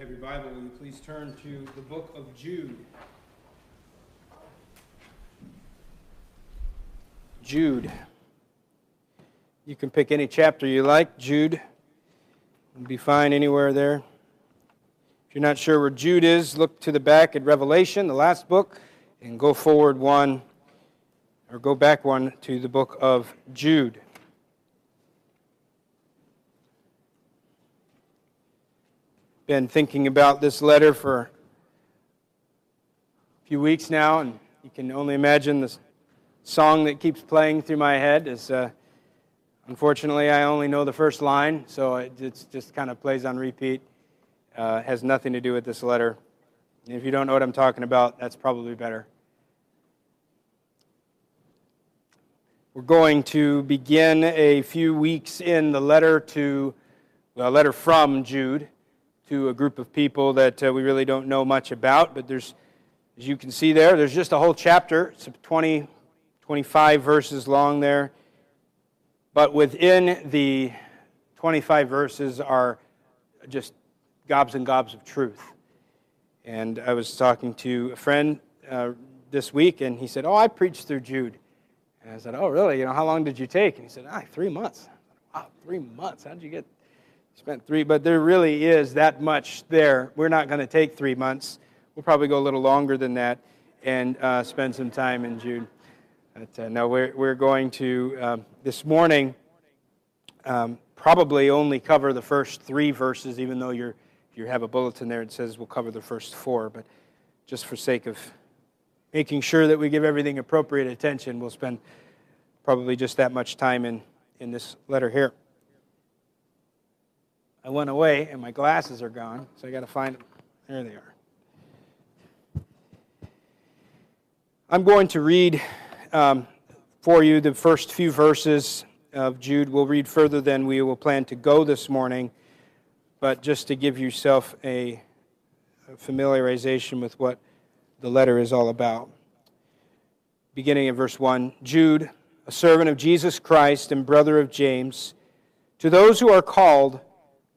have your Bible, will you please turn to the book of Jude? Jude. You can pick any chapter you like. Jude will be fine anywhere there. If you're not sure where Jude is, look to the back at Revelation, the last book, and go forward one, or go back one to the book of Jude. Been thinking about this letter for a few weeks now, and you can only imagine the song that keeps playing through my head. Is uh, unfortunately I only know the first line, so it just kind of plays on repeat. Uh, has nothing to do with this letter. And if you don't know what I'm talking about, that's probably better. We're going to begin a few weeks in the letter to, a letter from Jude to a group of people that uh, we really don't know much about, but there's, as you can see there, there's just a whole chapter. It's 20, 25 verses long there. But within the 25 verses are just gobs and gobs of truth. And I was talking to a friend uh, this week, and he said, Oh, I preached through Jude. And I said, Oh, really? You know, how long did you take? And he said, Ah, three months. Wow, three months. How did you get Spent three, but there really is that much there. We're not going to take three months. We'll probably go a little longer than that and uh, spend some time in June. But uh, no, we're, we're going to, um, this morning, um, probably only cover the first three verses, even though you're, you have a bulletin there it says we'll cover the first four. But just for sake of making sure that we give everything appropriate attention, we'll spend probably just that much time in, in this letter here. I went away and my glasses are gone, so I got to find them. There they are. I'm going to read um, for you the first few verses of Jude. We'll read further than we will plan to go this morning, but just to give yourself a, familiarization with what the letter is all about. Beginning in verse 1 Jude, a servant of Jesus Christ and brother of James, to those who are called,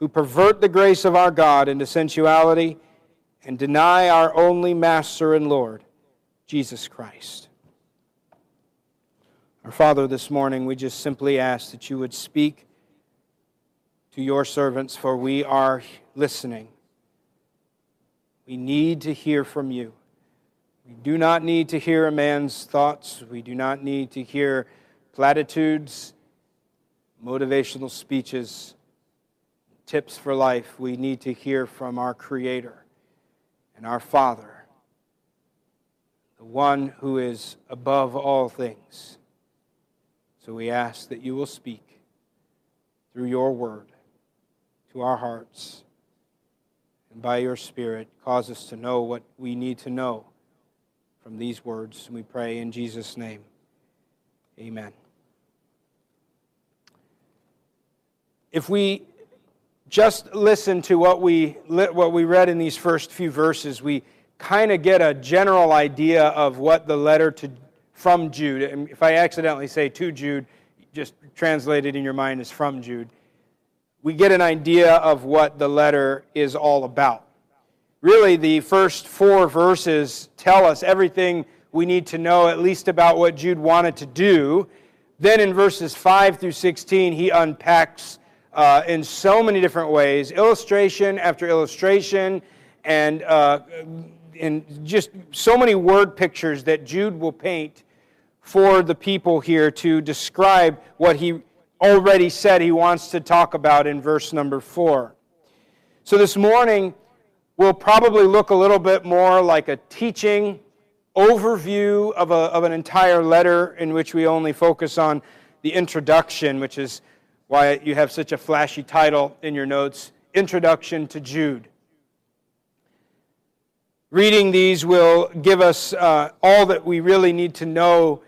who pervert the grace of our God into sensuality and deny our only Master and Lord, Jesus Christ. Our Father, this morning we just simply ask that you would speak to your servants, for we are listening. We need to hear from you. We do not need to hear a man's thoughts. We do not need to hear platitudes, motivational speeches tips for life, we need to hear from our Creator and our Father, the one who is above all things. So we ask that you will speak through your word to our hearts and by your Spirit cause us to know what we need to know from these words. We pray in Jesus' name. Amen. If we just listen to what we, what we read in these first few verses, we kind of get a general idea of what the letter to, from Jude, and if I accidentally say to Jude, just translate it in your mind as from Jude, we get an idea of what the letter is all about. Really, the first four verses tell us everything we need to know, at least about what Jude wanted to do. Then in verses 5 through 16, he unpacks uh, in so many different ways, illustration after illustration, and, uh, and just so many word pictures that Jude will paint for the people here to describe what he already said he wants to talk about in verse number four. So this morning, will probably look a little bit more like a teaching overview of, a, of an entire letter in which we only focus on the introduction, which is why you have such a flashy title in your notes Introduction to Jude. reading these will give us uh, all that we really need to know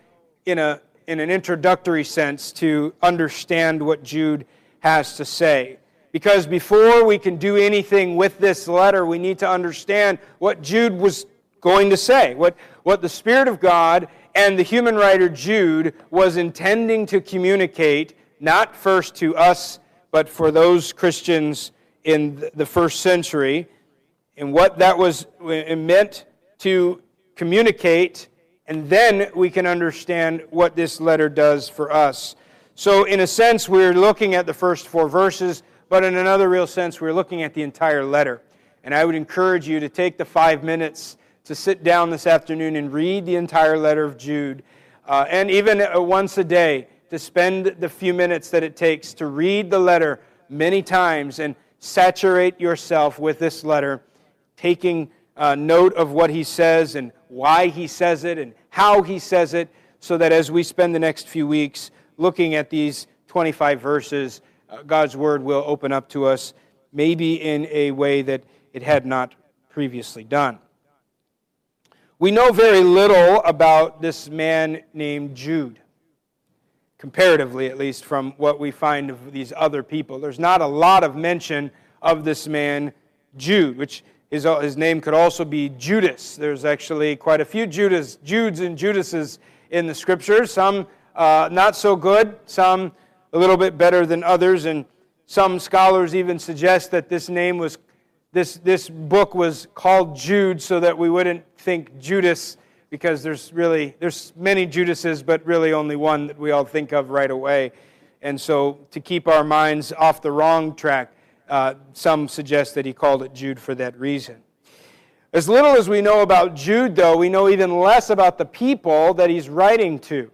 in, a, in an introductory sense to understand what Jude has to say. Because before we can do anything with this letter, we need to understand what Jude was going to say, what, what the Spirit of God and the human writer Jude was intending to communicate, not first to us, but for those Christians in the first century and what that was meant to communicate, and then we can understand what this letter does for us. So, in a sense, we're looking at the first four verses, but in another real sense, we're looking at the entire letter. And I would encourage you to take the five minutes to sit down this afternoon and read the entire letter of Jude, uh, and even uh, once a day to spend the few minutes that it takes to read the letter many times and saturate yourself with this letter taking uh, note of what he says and why he says it and how he says it, so that as we spend the next few weeks looking at these 25 verses, uh, God's word will open up to us, maybe in a way that it had not previously done. We know very little about this man named Jude, comparatively at least, from what we find of these other people. There's not a lot of mention of this man, Jude, which his, uh, his name could also be Judas. There's actually quite a few Judas, Judes and Judases in the scriptures. Some uh, not so good, some a little bit better than others, and some scholars even suggest that this name was this, this book was called Jude so that we wouldn't think Judas because there's really there's many Judases but really only one that we all think of right away and so to keep our minds off the wrong track uh, some suggest that he called it Jude for that reason. As little as we know about Jude, though, we know even less about the people that he's writing to.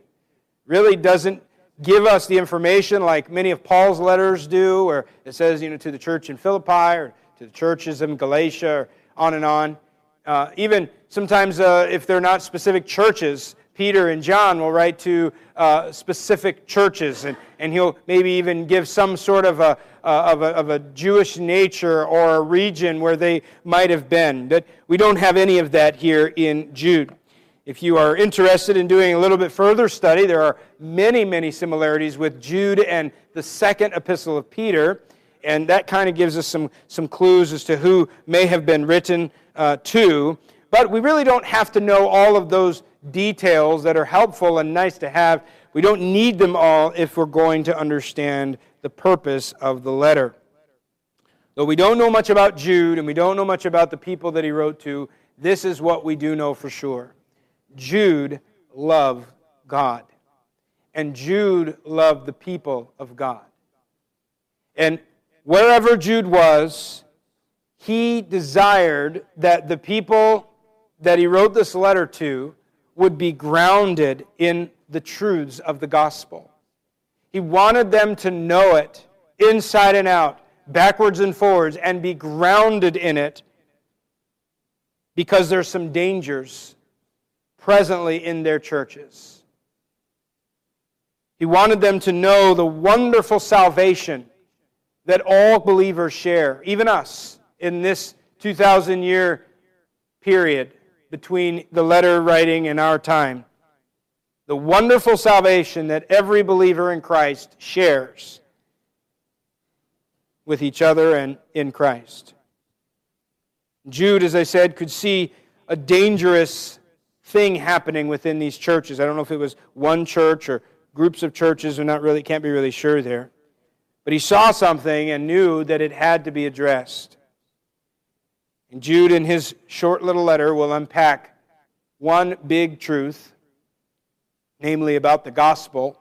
Really doesn't give us the information like many of Paul's letters do, where it says, you know, to the church in Philippi or to the churches in Galatia, or on and on. Uh, even sometimes, uh, if they're not specific churches, Peter and John will write to uh, specific churches, and, and he'll maybe even give some sort of a, of, a, of a Jewish nature or a region where they might have been. But we don't have any of that here in Jude. If you are interested in doing a little bit further study, there are many, many similarities with Jude and the second epistle of Peter, and that kind of gives us some, some clues as to who may have been written uh. But we really don't have to know all of those details that are helpful and nice to have. We don't need them all if we're going to understand the purpose of the letter. Though we don't know much about Jude and we don't know much about the people that he wrote to, this is what we do know for sure. Jude loved God. And Jude loved the people of God. And wherever Jude was, he desired that the people that he wrote this letter to would be grounded in the truths of the gospel. He wanted them to know it inside and out, backwards and forwards, and be grounded in it because there's some dangers presently in their churches. He wanted them to know the wonderful salvation that all believers share, even us, in this 2,000 year period between the letter writing and our time. The wonderful salvation that every believer in Christ shares with each other and in Christ. Jude, as I said, could see a dangerous thing happening within these churches. I don't know if it was one church or groups of churches. We're not really can't be really sure there. But he saw something and knew that it had to be addressed. And Jude, in his short little letter, will unpack one big truth, namely about the gospel,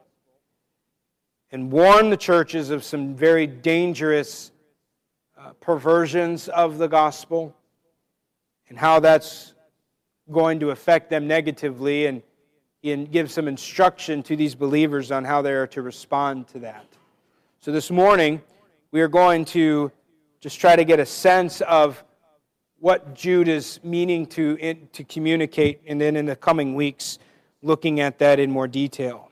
and warn the churches of some very dangerous uh, perversions of the gospel and how that's going to affect them negatively and, and give some instruction to these believers on how they are to respond to that. So this morning, we are going to just try to get a sense of what Jude is meaning to, to communicate, and then in the coming weeks, looking at that in more detail.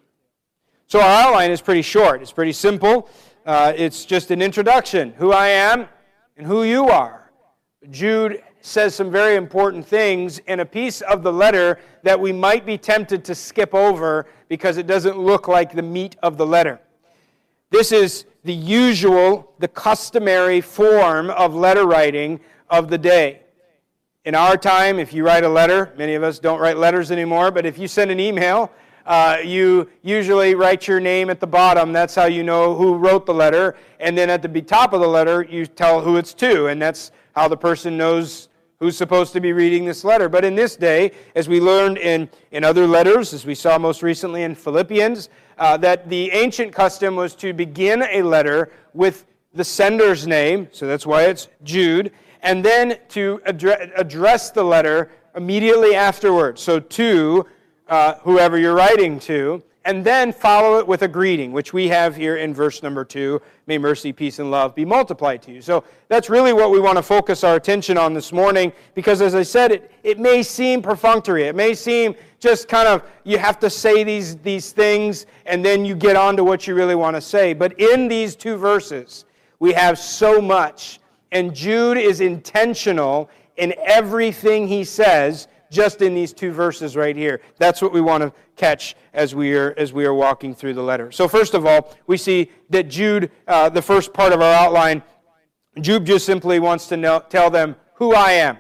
So, our outline is pretty short, it's pretty simple. Uh, it's just an introduction who I am and who you are. Jude says some very important things in a piece of the letter that we might be tempted to skip over because it doesn't look like the meat of the letter. This is the usual, the customary form of letter writing of the day. In our time, if you write a letter, many of us don't write letters anymore, but if you send an email, uh, you usually write your name at the bottom. That's how you know who wrote the letter. And then at the top of the letter, you tell who it's to. And that's how the person knows who's supposed to be reading this letter. But in this day, as we learned in, in other letters, as we saw most recently in Philippians, uh, that the ancient custom was to begin a letter with the sender's name, so that's why it's Jude, and then to address, the letter immediately afterwards. So to uh, whoever you're writing to, and then follow it with a greeting, which we have here in verse number two. May mercy, peace, and love be multiplied to you. So that's really what we want to focus our attention on this morning, because as I said, it, it may seem perfunctory. It may seem just kind of you have to say these, these things, and then you get on to what you really want to say. But in these two verses, we have so much, and Jude is intentional in everything he says just in these two verses right here. That's what we want to catch as we are, as we are walking through the letter. So, first of all, we see that Jude, uh, the first part of our outline, Jude just simply wants to know, tell them who I am.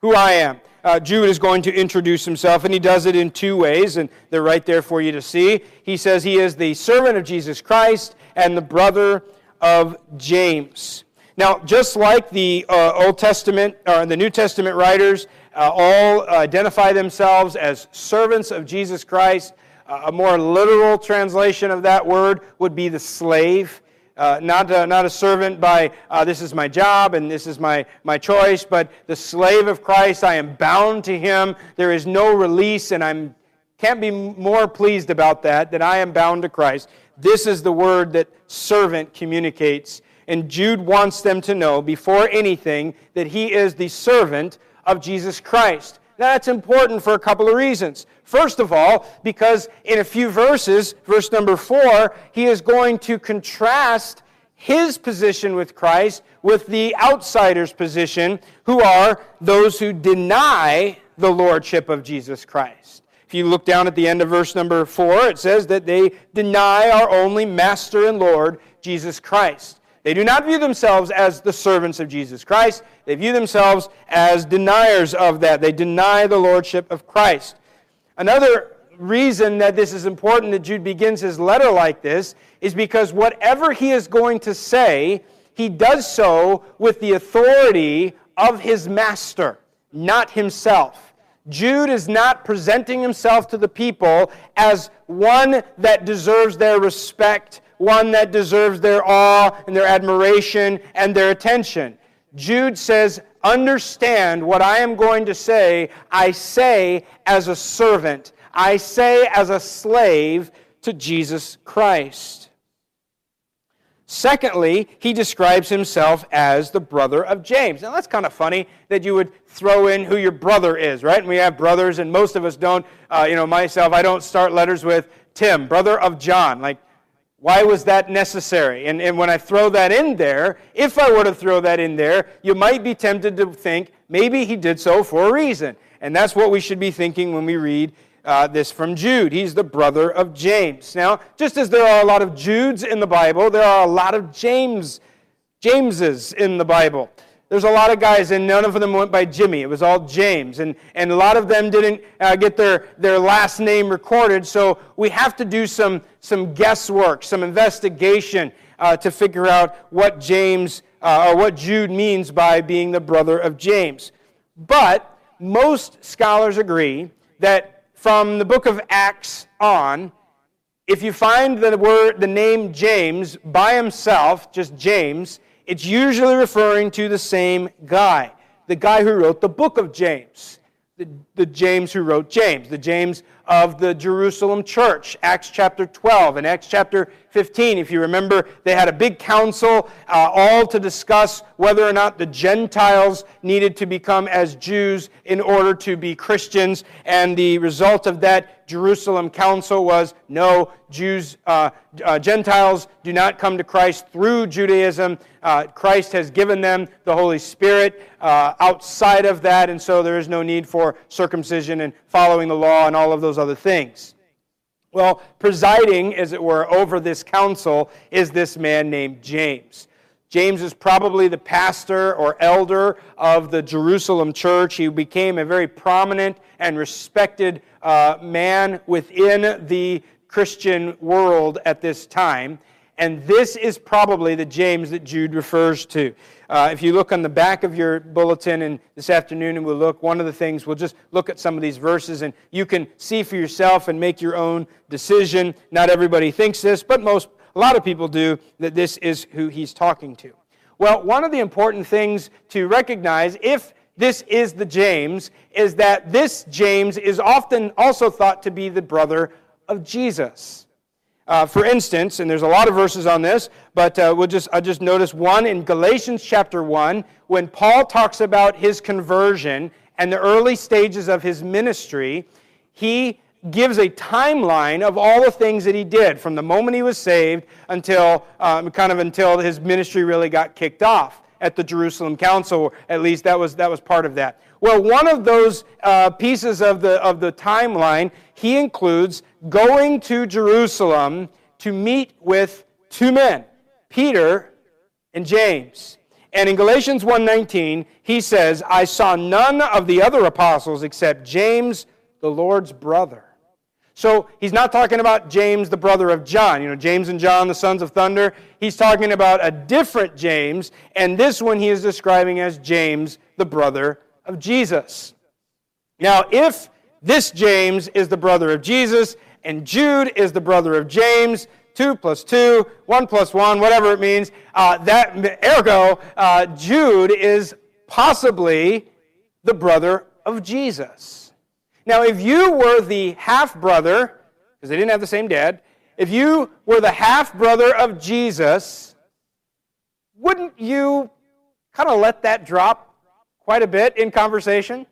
Who I am. Uh, Jude is going to introduce himself, and he does it in two ways, and they're right there for you to see. He says he is the servant of Jesus Christ and the brother of James. Now, just like the uh, Old Testament or the New Testament writers, uh, all identify themselves as servants of Jesus Christ. Uh, a more literal translation of that word would be the slave. Uh, not, not a servant by uh, this is my job and this is my, my choice, but the slave of Christ. I am bound to him. There is no release, and I can't be more pleased about that, that I am bound to Christ. This is the word that servant communicates. And Jude wants them to know before anything that he is the servant of Jesus Christ. Now, That's important for a couple of reasons. First of all, because in a few verses, verse number four, he is going to contrast his position with Christ with the outsider's position, who are those who deny the lordship of Jesus Christ. If you look down at the end of verse number four, it says that they deny our only Master and Lord, Jesus Christ. They do not view themselves as the servants of Jesus Christ. They view themselves as deniers of that. They deny the lordship of Christ. Another reason that this is important that Jude begins his letter like this is because whatever he is going to say, he does so with the authority of his master, not himself. Jude is not presenting himself to the people as one that deserves their respect one that deserves their awe and their admiration and their attention. Jude says, Understand what I am going to say, I say as a servant, I say as a slave to Jesus Christ. Secondly, he describes himself as the brother of James. Now, that's kind of funny that you would throw in who your brother is, right? And we have brothers, and most of us don't. Uh, you know, myself, I don't start letters with Tim, brother of John. Like, why was that necessary? And, and when I throw that in there, if I were to throw that in there, you might be tempted to think maybe he did so for a reason. And that's what we should be thinking when we read uh, this from Jude. He's the brother of James. Now, just as there are a lot of Judes in the Bible, there are a lot of James, Jameses in the Bible. There's a lot of guys, and none of them went by Jimmy. It was all James. And, and a lot of them didn't uh, get their, their last name recorded. So we have to do some, some guesswork, some investigation uh, to figure out what James uh, or what Jude means by being the brother of James. But most scholars agree that from the book of Acts on, if you find the word, the name James by himself, just James, it's usually referring to the same guy, the guy who wrote the book of James, the, the James who wrote James, the James of the Jerusalem church, Acts chapter 12 and Acts chapter 15. If you remember, they had a big council, uh, all to discuss whether or not the Gentiles needed to become as Jews in order to be Christians. And the result of that Jerusalem council was no, Jews, uh, uh, Gentiles do not come to Christ through Judaism. Uh, Christ has given them the Holy Spirit uh, outside of that, and so there is no need for circumcision and following the law and all of those other things. Well, presiding, as it were, over this council is this man named James. James is probably the pastor or elder of the Jerusalem church. He became a very prominent and respected uh, man within the Christian world at this time. And this is probably the James that Jude refers to. Uh, if you look on the back of your bulletin and this afternoon and we'll look, one of the things, we'll just look at some of these verses and you can see for yourself and make your own decision. Not everybody thinks this, but most, a lot of people do, that this is who he's talking to. Well, one of the important things to recognize, if this is the James, is that this James is often also thought to be the brother of Jesus. Uh, for instance, and there's a lot of verses on this, but uh, we'll just, I'll just notice one in Galatians chapter 1, when Paul talks about his conversion and the early stages of his ministry, he gives a timeline of all the things that he did from the moment he was saved until um, kind of until his ministry really got kicked off at the Jerusalem Council. At least that was, that was part of that. Well, one of those uh, pieces of the, of the timeline, he includes going to Jerusalem to meet with two men, Peter and James. And in Galatians 1:19, he says, "I saw none of the other apostles except James, the Lord's brother." So he's not talking about James, the brother of John. You know, James and John, the sons of thunder. He's talking about a different James, and this one he is describing as James, the brother of Jesus. Now, if this James is the brother of Jesus, and Jude is the brother of James, 2 plus 2, 1 plus 1, whatever it means, uh, that ergo, uh, Jude is possibly the brother of Jesus. Now, if you were the half brother, because they didn't have the same dad, if you were the half brother of Jesus, wouldn't you kind of let that drop quite a bit in conversation?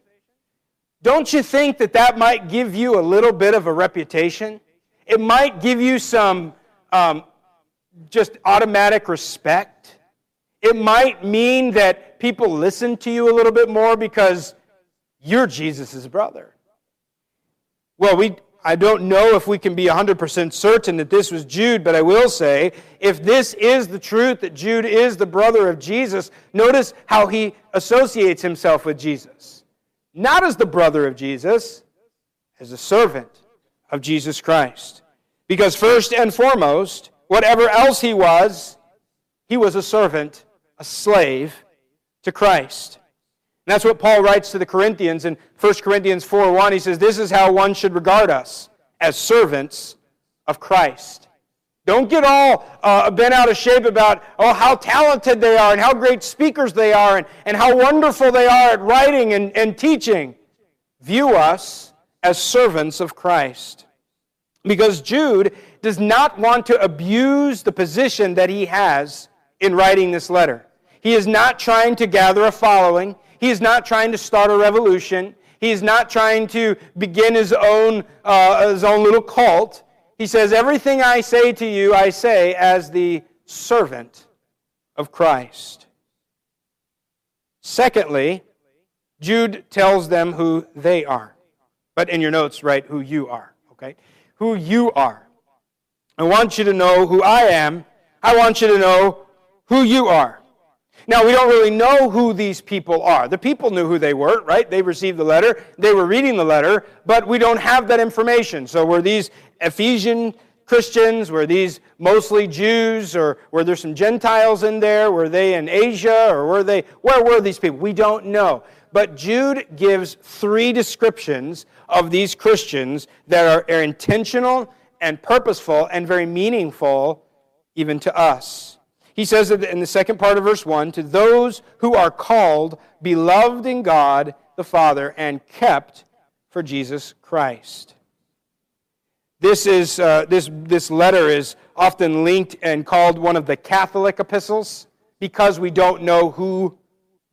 Don't you think that that might give you a little bit of a reputation? It might give you some um, just automatic respect. It might mean that people listen to you a little bit more because you're Jesus' brother. Well, we, I don't know if we can be 100% certain that this was Jude, but I will say if this is the truth that Jude is the brother of Jesus, notice how he associates himself with Jesus. Not as the brother of Jesus, as a servant of Jesus Christ. Because first and foremost, whatever else he was, he was a servant, a slave to Christ. And that's what Paul writes to the Corinthians in 1 Corinthians 4 1. He says, This is how one should regard us as servants of Christ. Don't get all uh, bent out of shape about, oh, how talented they are and how great speakers they are and, and how wonderful they are at writing and, and teaching. View us as servants of Christ. Because Jude does not want to abuse the position that he has in writing this letter. He is not trying to gather a following. He is not trying to start a revolution. He is not trying to begin his own, uh, his own little cult. He says, Everything I say to you, I say as the servant of Christ. Secondly, Jude tells them who they are. But in your notes, write who you are, okay? Who you are. I want you to know who I am. I want you to know who you are. Now, we don't really know who these people are. The people knew who they were, right? They received the letter, they were reading the letter, but we don't have that information. So, were these Ephesian Christians? Were these mostly Jews? Or were there some Gentiles in there? Were they in Asia? Or were they, where were these people? We don't know. But Jude gives three descriptions of these Christians that are, are intentional and purposeful and very meaningful even to us. He says that in the second part of verse 1 to those who are called, beloved in God the Father, and kept for Jesus Christ. This, is, uh, this, this letter is often linked and called one of the Catholic epistles because we don't know who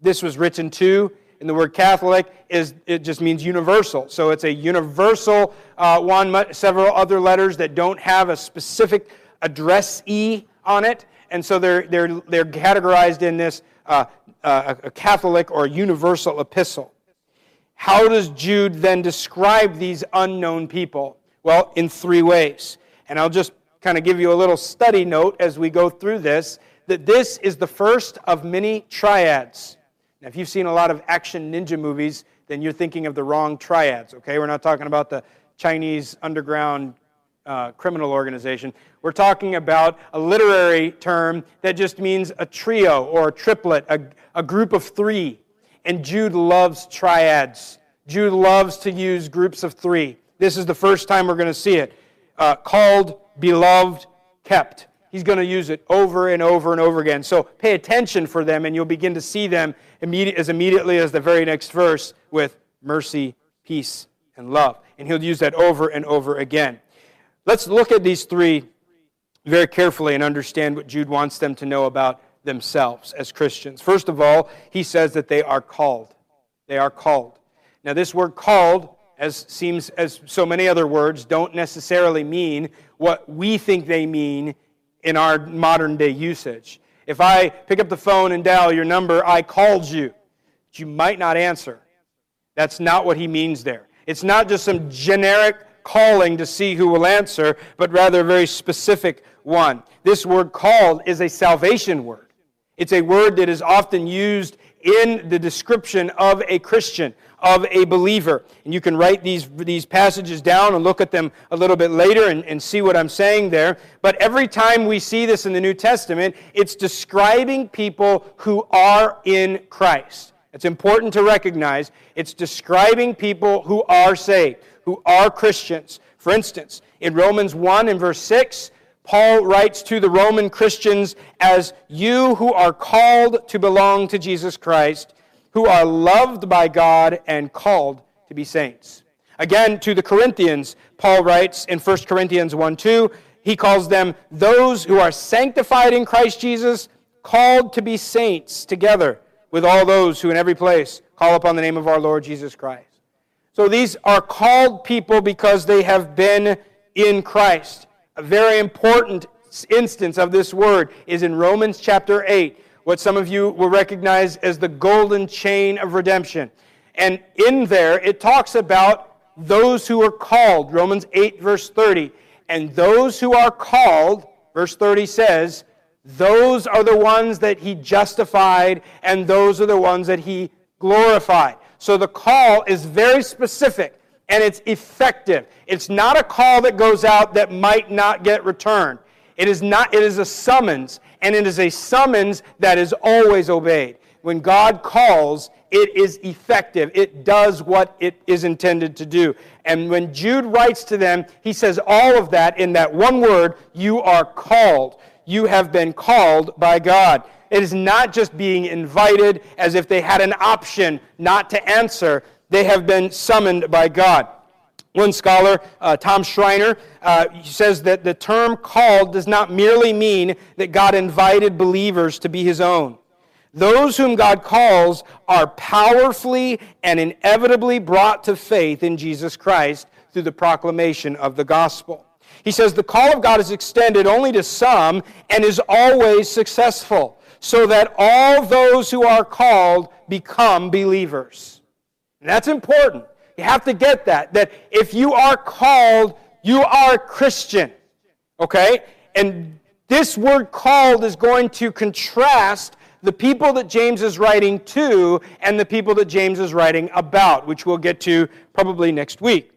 this was written to. And the word Catholic is it just means universal. So it's a universal uh, one. Several other letters that don't have a specific addressee on it, and so they're they're they're categorized in this uh, uh, a Catholic or universal epistle. How does Jude then describe these unknown people? Well, in three ways. And I'll just kind of give you a little study note as we go through this that this is the first of many triads. Now, if you've seen a lot of action ninja movies, then you're thinking of the wrong triads, okay? We're not talking about the Chinese underground uh, criminal organization. We're talking about a literary term that just means a trio or a triplet, a, a group of three. And Jude loves triads. Jude loves to use groups of three. This is the first time we're going to see it. Uh, called, beloved, kept. He's going to use it over and over and over again. So pay attention for them, and you'll begin to see them immediate, as immediately as the very next verse with mercy, peace, and love. And he'll use that over and over again. Let's look at these three very carefully and understand what Jude wants them to know about themselves as Christians. First of all, he says that they are called. They are called. Now, this word called, as seems as so many other words, don't necessarily mean what we think they mean in our modern day usage. If I pick up the phone and dial your number, I called you, but you might not answer. That's not what he means there. It's not just some generic calling to see who will answer, but rather a very specific one. This word called is a salvation word. It's a word that is often used in the description of a Christian, of a believer. And you can write these, these passages down and look at them a little bit later and, and see what I'm saying there. But every time we see this in the New Testament, it's describing people who are in Christ. It's important to recognize it's describing people who are saved, who are Christians. For instance, in Romans 1 and verse 6, Paul writes to the Roman Christians as you who are called to belong to Jesus Christ, who are loved by God and called to be saints. Again, to the Corinthians, Paul writes in 1 Corinthians 1 2, he calls them those who are sanctified in Christ Jesus, called to be saints together with all those who in every place call upon the name of our Lord Jesus Christ. So these are called people because they have been in Christ. A very important instance of this word is in Romans chapter 8, what some of you will recognize as the golden chain of redemption. And in there, it talks about those who are called, Romans 8, verse 30. And those who are called, verse 30 says, those are the ones that he justified, and those are the ones that he glorified. So the call is very specific and it's effective. It's not a call that goes out that might not get returned. It is not it is a summons and it is a summons that is always obeyed. When God calls, it is effective. It does what it is intended to do. And when Jude writes to them, he says all of that in that one word, you are called. You have been called by God. It is not just being invited as if they had an option not to answer they have been summoned by God. One scholar, uh, Tom Schreiner, uh, says that the term called does not merely mean that God invited believers to be his own. Those whom God calls are powerfully and inevitably brought to faith in Jesus Christ through the proclamation of the gospel. He says the call of God is extended only to some and is always successful, so that all those who are called become believers. And that's important. You have to get that. That if you are called, you are a Christian. Okay? And this word called is going to contrast the people that James is writing to and the people that James is writing about, which we'll get to probably next week.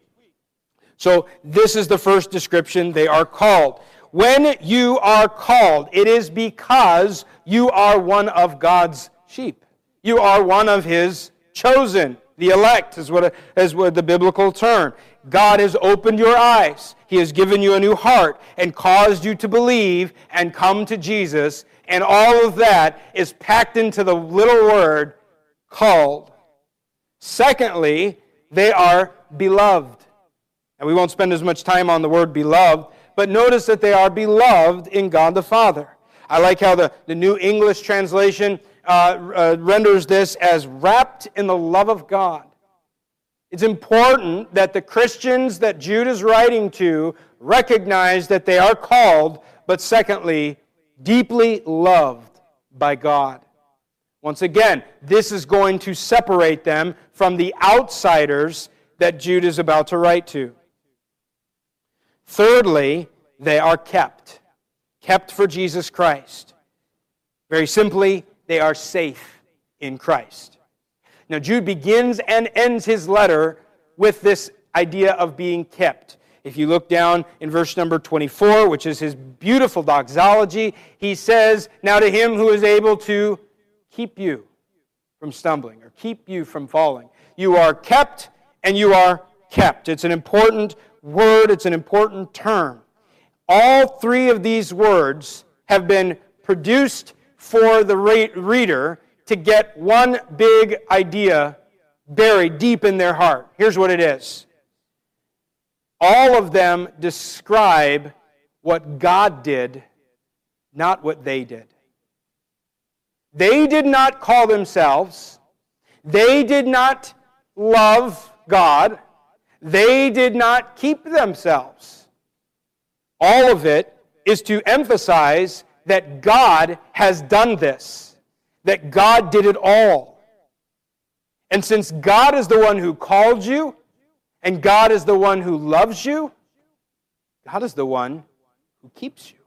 So, this is the first description. They are called. When you are called, it is because you are one of God's sheep. You are one of His chosen. The elect is what, is what the biblical term. God has opened your eyes. He has given you a new heart and caused you to believe and come to Jesus. And all of that is packed into the little word called. Secondly, they are beloved. And we won't spend as much time on the word beloved, but notice that they are beloved in God the Father. I like how the, the New English translation uh, uh, renders this as wrapped in the love of God. It's important that the Christians that Jude is writing to recognize that they are called, but secondly, deeply loved by God. Once again, this is going to separate them from the outsiders that Jude is about to write to. Thirdly, they are kept, kept for Jesus Christ. Very simply, they are safe in Christ. Now, Jude begins and ends his letter with this idea of being kept. If you look down in verse number 24, which is his beautiful doxology, he says, Now to him who is able to keep you from stumbling or keep you from falling. You are kept and you are kept. It's an important word, it's an important term. All three of these words have been produced for the reader to get one big idea buried deep in their heart. Here's what it is all of them describe what God did, not what they did. They did not call themselves, they did not love God, they did not keep themselves. All of it is to emphasize that God has done this, that God did it all. And since God is the one who called you, and God is the one who loves you, God is the one who keeps you.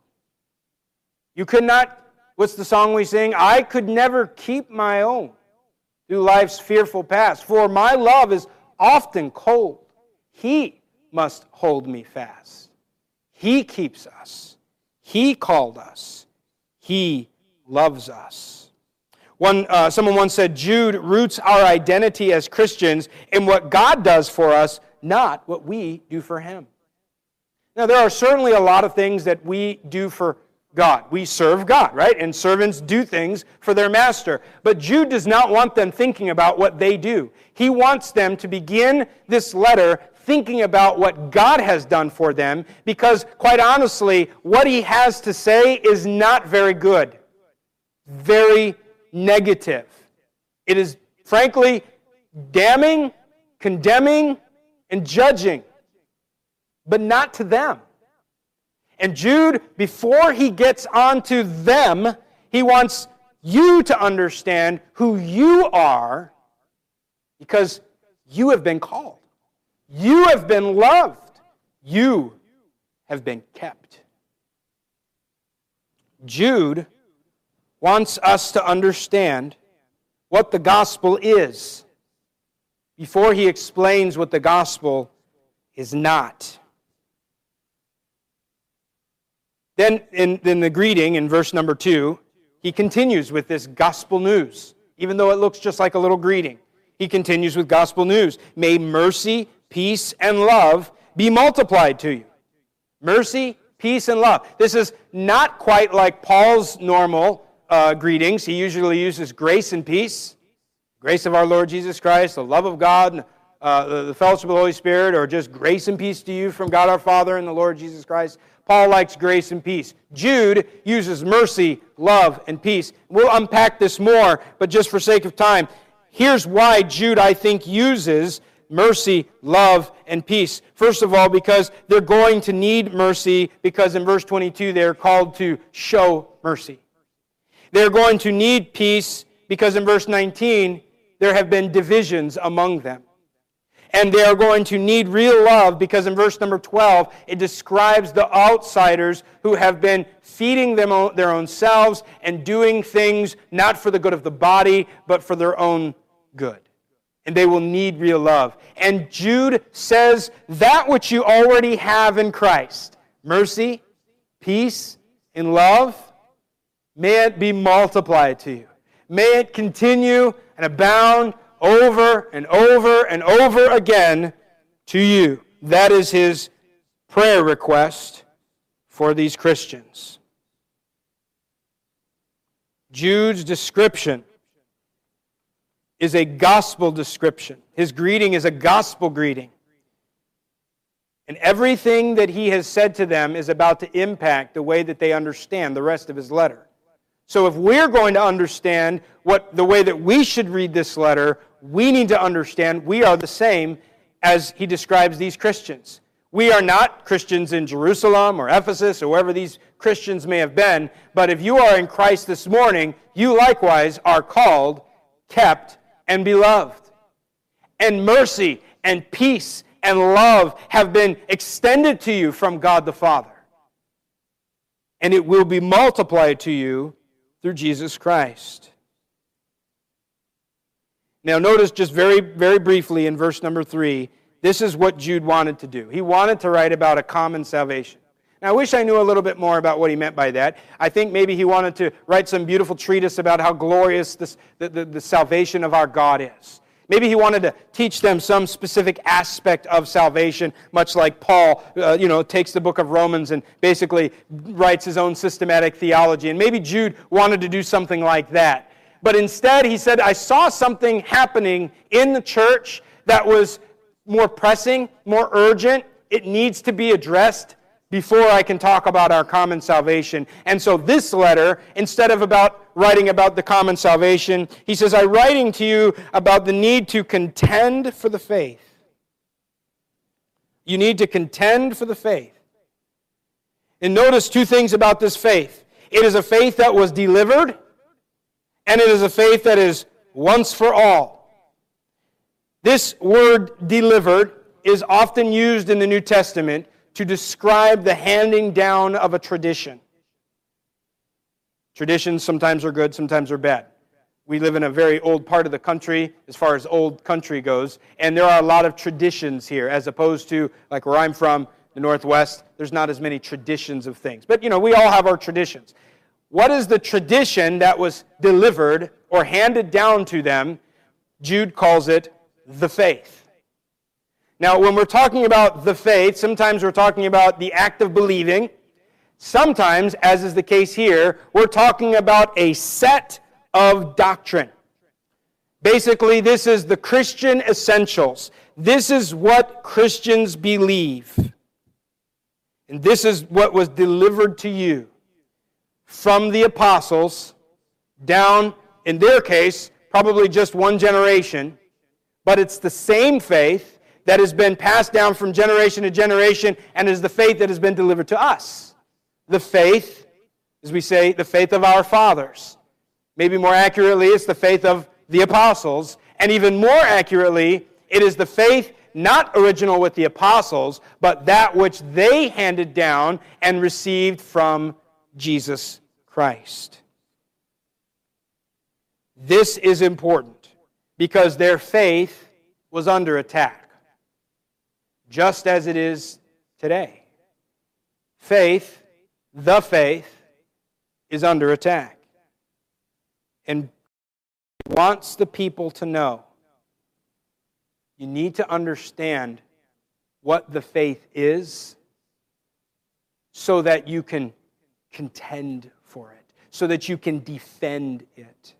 You could not, what's the song we sing? I could never keep my own through life's fearful past, for my love is often cold. He must hold me fast. He keeps us. He called us. He loves us. One, uh, someone once said, Jude roots our identity as Christians in what God does for us, not what we do for Him. Now, there are certainly a lot of things that we do for God. We serve God, right? And servants do things for their master. But Jude does not want them thinking about what they do. He wants them to begin this letter thinking about what God has done for them because, quite honestly, what he has to say is not very good, very negative. It is, frankly, damning, condemning, and judging, but not to them. And Jude, before he gets on to them, he wants you to understand who you are because you have been called. You have been loved. You have been kept. Jude wants us to understand what the gospel is before he explains what the gospel is not. Then, in, in the greeting, in verse number two, he continues with this gospel news, even though it looks just like a little greeting. He continues with gospel news. May mercy, peace, and love be multiplied to you. Mercy, peace, and love. This is not quite like Paul's normal uh, greetings. He usually uses grace and peace. Grace of our Lord Jesus Christ, the love of God, uh, the, the fellowship of the Holy Spirit, or just grace and peace to you from God our Father and the Lord Jesus Christ. Paul likes grace and peace. Jude uses mercy, love, and peace. We'll unpack this more, but just for sake of time, here's why Jude, I think, uses mercy, love, and peace. First of all, because they're going to need mercy, because in verse 22 they're called to show mercy. They're going to need peace, because in verse 19 there have been divisions among them. And they are going to need real love because in verse number 12, it describes the outsiders who have been feeding them their own selves and doing things not for the good of the body, but for their own good and they will need real love. And Jude says that which you already have in Christ mercy, peace, and love may it be multiplied to you. May it continue and abound over and over and over again to you. That is his prayer request for these Christians. Jude's description is a gospel description. His greeting is a gospel greeting. And everything that he has said to them is about to impact the way that they understand the rest of his letter. So if we're going to understand what the way that we should read this letter, we need to understand we are the same as he describes these Christians. We are not Christians in Jerusalem or Ephesus or wherever these Christians may have been, but if you are in Christ this morning, you likewise are called, kept, and beloved. And mercy and peace and love have been extended to you from God the Father. And it will be multiplied to you through Jesus Christ. Now, notice just very, very briefly in verse number three, this is what Jude wanted to do. He wanted to write about a common salvation. Now, I wish I knew a little bit more about what he meant by that. I think maybe he wanted to write some beautiful treatise about how glorious this, the, the, the salvation of our God is. Maybe he wanted to teach them some specific aspect of salvation, much like Paul, uh, you know, takes the book of Romans and basically writes his own systematic theology. And maybe Jude wanted to do something like that. But instead, he said, I saw something happening in the church that was more pressing, more urgent. It needs to be addressed before I can talk about our common salvation. And so this letter, instead of about writing about the common salvation, he says, I'm writing to you about the need to contend for the faith. You need to contend for the faith. And notice two things about this faith. It is a faith that was delivered, and it is a faith that is once for all. This word delivered is often used in the New Testament to describe the handing down of a tradition. Traditions sometimes are good, sometimes are bad. We live in a very old part of the country as far as old country goes, and there are a lot of traditions here as opposed to, like where I'm from, the Northwest, there's not as many traditions of things. But, you know, we all have our traditions. What is the tradition that was delivered or handed down to them? Jude calls it the faith. Now, when we're talking about the faith, sometimes we're talking about the act of believing. Sometimes, as is the case here, we're talking about a set of doctrine. Basically, this is the Christian essentials. This is what Christians believe. And this is what was delivered to you from the apostles down, in their case, probably just one generation, but it's the same faith that has been passed down from generation to generation and is the faith that has been delivered to us. The faith, as we say, the faith of our fathers. Maybe more accurately, it's the faith of the apostles. And even more accurately, it is the faith not original with the apostles, but that which they handed down and received from Jesus Christ. This is important because their faith was under attack just as it is today. Faith, the faith, is under attack. And wants the people to know you need to understand what the faith is so that you can contend for it, so that you can defend it.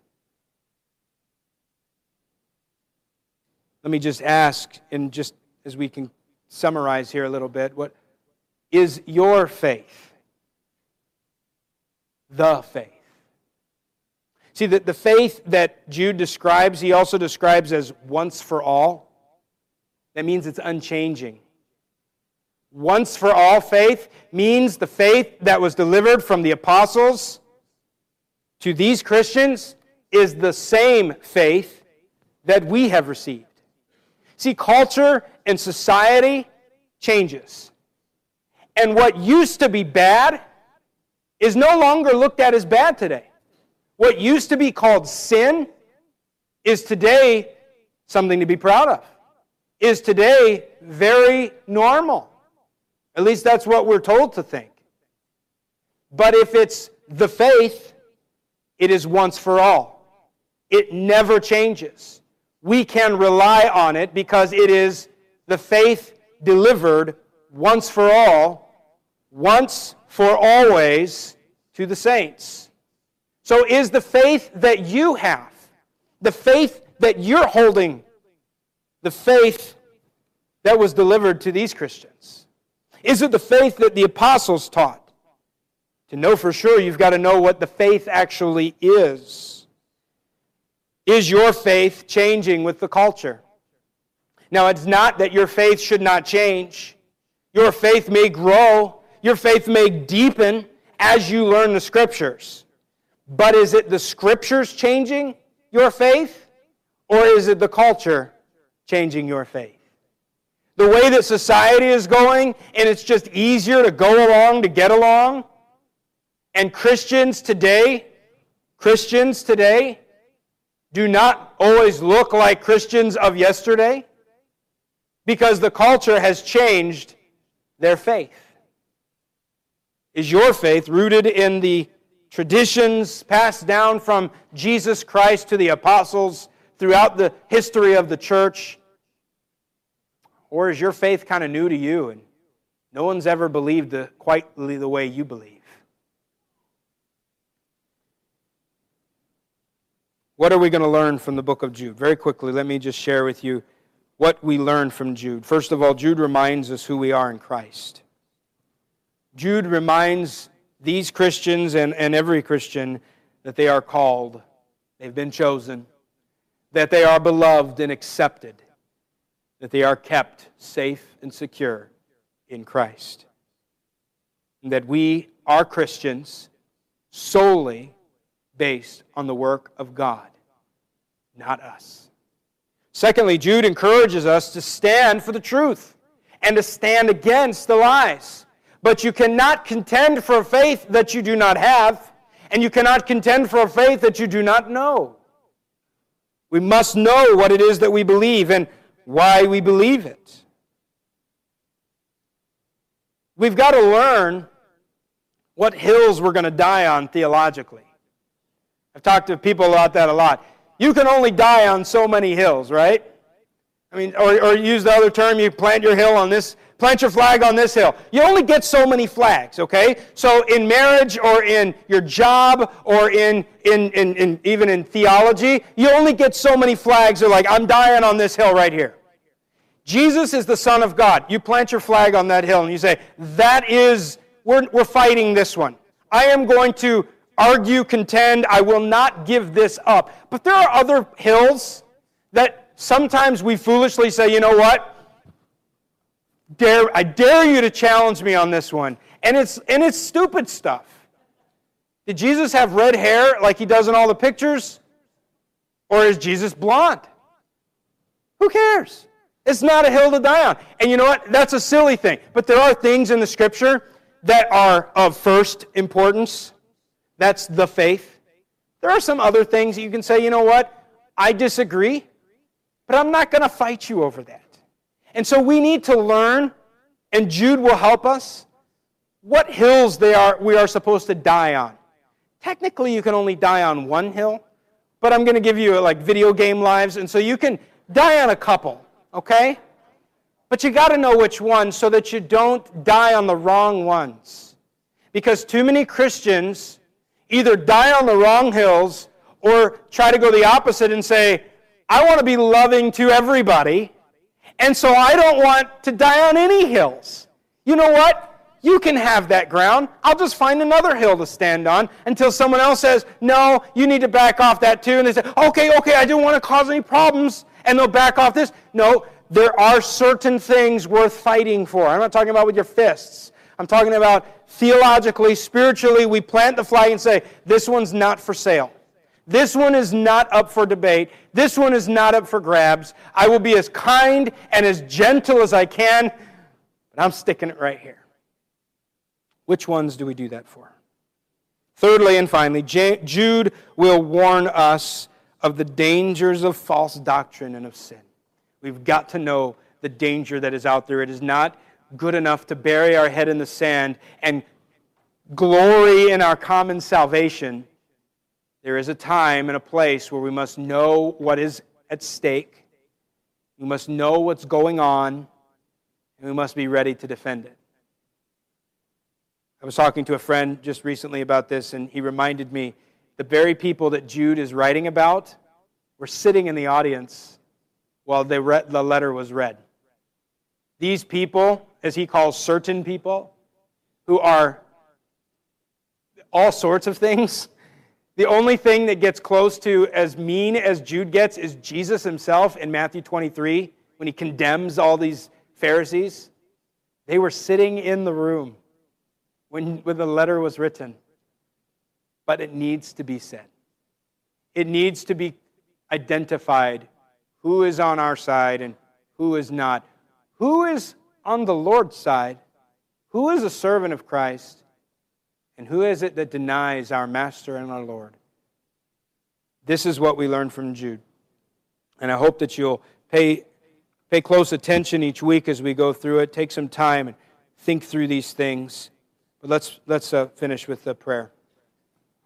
Let me just ask, and just as we can summarize here a little bit. What is your faith? The faith. See, that the faith that Jude describes, he also describes as once for all. That means it's unchanging. Once for all faith means the faith that was delivered from the apostles to these Christians is the same faith that we have received. See, culture and society changes. And what used to be bad is no longer looked at as bad today. What used to be called sin is today something to be proud of, is today very normal. At least that's what we're told to think. But if it's the faith, it is once for all. It never changes. We can rely on it because it is the faith delivered once for all, once for always to the saints. So, is the faith that you have, the faith that you're holding, the faith that was delivered to these Christians? Is it the faith that the apostles taught? To know for sure, you've got to know what the faith actually is. Is your faith changing with the culture? Now, it's not that your faith should not change. Your faith may grow, your faith may deepen as you learn the scriptures. But is it the scriptures changing your faith? Or is it the culture changing your faith? The way that society is going, and it's just easier to go along to get along. And Christians today, Christians today, do not always look like Christians of yesterday because the culture has changed their faith. Is your faith rooted in the traditions passed down from Jesus Christ to the apostles throughout the history of the church? Or is your faith kind of new to you and no one's ever believed the, quite the way you believe? What are we going to learn from the book of Jude? Very quickly, let me just share with you what we learn from Jude. First of all, Jude reminds us who we are in Christ. Jude reminds these Christians and, and every Christian that they are called, they've been chosen, that they are beloved and accepted, that they are kept safe and secure in Christ. And that we are Christians solely based on the work of God, not us. Secondly, Jude encourages us to stand for the truth and to stand against the lies. But you cannot contend for a faith that you do not have, and you cannot contend for a faith that you do not know. We must know what it is that we believe and why we believe it. We've got to learn what hills we're going to die on theologically. I've talked to people about that a lot. You can only die on so many hills, right? I mean, or, or use the other term, you plant your hill on this Plant your flag on this hill. You only get so many flags, okay? So in marriage or in your job or in, in, in, in even in theology, you only get so many flags. They're like, I'm dying on this hill right here. Jesus is the Son of God. You plant your flag on that hill and you say, that is, we're, we're fighting this one. I am going to argue, contend. I will not give this up. But there are other hills that sometimes we foolishly say, you know what? dare, I dare you to challenge me on this one. And it's, and it's stupid stuff. Did Jesus have red hair like he does in all the pictures? Or is Jesus blonde? Who cares? It's not a hill to die on. And you know what? That's a silly thing. But there are things in the scripture that are of first importance. That's the faith. There are some other things that you can say, you know what? I disagree, but I'm not going to fight you over that. And so we need to learn, and Jude will help us, what hills they are, we are supposed to die on. Technically, you can only die on one hill, but I'm going to give you like video game lives, and so you can die on a couple, okay? But you got to know which one so that you don't die on the wrong ones. Because too many Christians either die on the wrong hills or try to go the opposite and say, I want to be loving to everybody, and so I don't want to die on any hills. You know what? You can have that ground. I'll just find another hill to stand on until someone else says, No, you need to back off that too. And they say, Okay, okay, I don't want to cause any problems. And they'll back off this. No, there are certain things worth fighting for. I'm not talking about with your fists. I'm talking about theologically, spiritually, we plant the flag and say, This one's not for sale. This one is not up for debate. This one is not up for grabs. I will be as kind and as gentle as I can, but I'm sticking it right here. Which ones do we do that for? Thirdly and finally, Jude will warn us of the dangers of false doctrine and of sin. We've got to know the danger that is out there. It is not good enough to bury our head in the sand and glory in our common salvation there is a time and a place where we must know what is at stake. We must know what's going on, and we must be ready to defend it. I was talking to a friend just recently about this, and he reminded me the very people that Jude is writing about were sitting in the audience while the letter was read. These people as he calls certain people who are all sorts of things. The only thing that gets close to as mean as Jude gets is Jesus himself in Matthew 23 when he condemns all these Pharisees. They were sitting in the room when, when the letter was written. But it needs to be said. It needs to be identified who is on our side and who is not. Who is on the Lord's side? Who is a servant of Christ? And who is it that denies our Master and our Lord? This is what we learn from Jude. And I hope that you'll pay, pay close attention each week as we go through it. Take some time and think through these things. But let's, let's uh, finish with a prayer.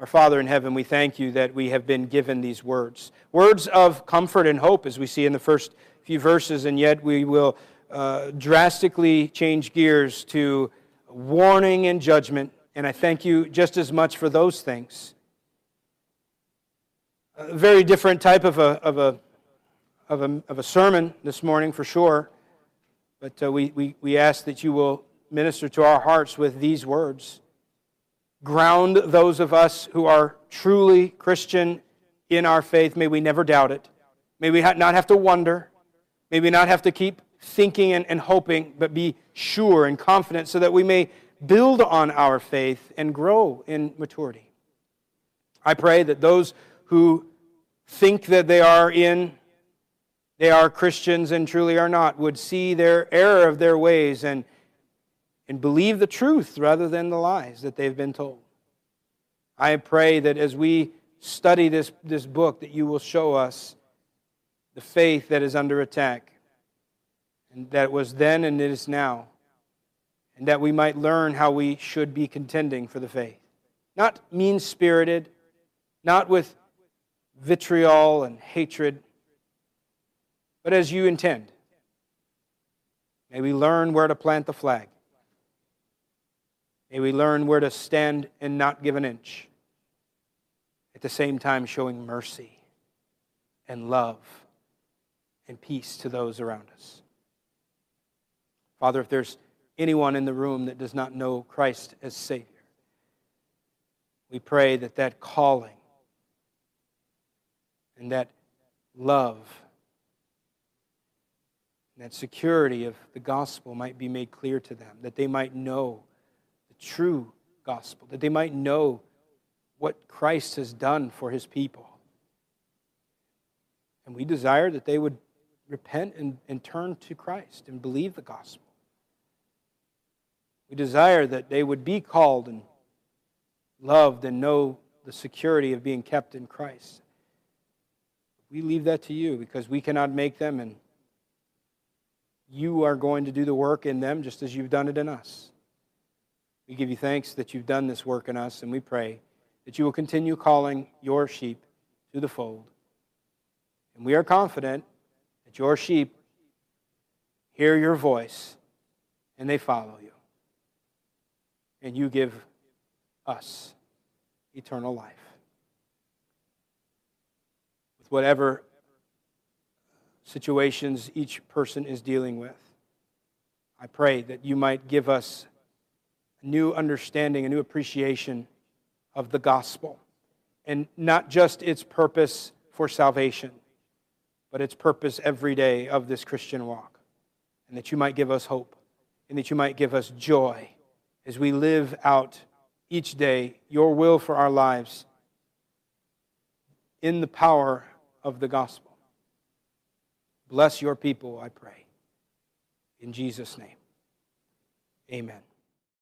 Our Father in heaven, we thank you that we have been given these words. Words of comfort and hope, as we see in the first few verses, and yet we will uh, drastically change gears to warning and judgment. And I thank you just as much for those things. A very different type of a, of a, of a, of a sermon this morning, for sure. But uh, we, we, we ask that you will minister to our hearts with these words ground those of us who are truly Christian in our faith. May we never doubt it. May we not have to wonder. May we not have to keep thinking and, and hoping, but be sure and confident so that we may build on our faith and grow in maturity. I pray that those who think that they are in, they are Christians and truly are not, would see their error of their ways and and believe the truth rather than the lies that they've been told. I pray that as we study this, this book, that you will show us the faith that is under attack, and that was then and it is now, and that we might learn how we should be contending for the faith. Not mean spirited, not with vitriol and hatred, but as you intend. May we learn where to plant the flag. May we learn where to stand and not give an inch. At the same time, showing mercy and love and peace to those around us. Father, if there's anyone in the room that does not know Christ as Savior, we pray that that calling and that love and that security of the gospel might be made clear to them, that they might know the true gospel, that they might know what Christ has done for his people. And we desire that they would repent and, and turn to Christ and believe the gospel. We desire that they would be called and loved and know the security of being kept in Christ. We leave that to you because we cannot make them, and you are going to do the work in them just as you've done it in us. We give you thanks that you've done this work in us, and we pray that you will continue calling your sheep to the fold. And we are confident that your sheep hear your voice and they follow you. And you give us eternal life. With whatever situations each person is dealing with, I pray that you might give us a new understanding, a new appreciation of the gospel. And not just its purpose for salvation, but its purpose every day of this Christian walk. And that you might give us hope, and that you might give us joy as we live out each day your will for our lives in the power of the gospel. Bless your people, I pray. In Jesus' name, amen.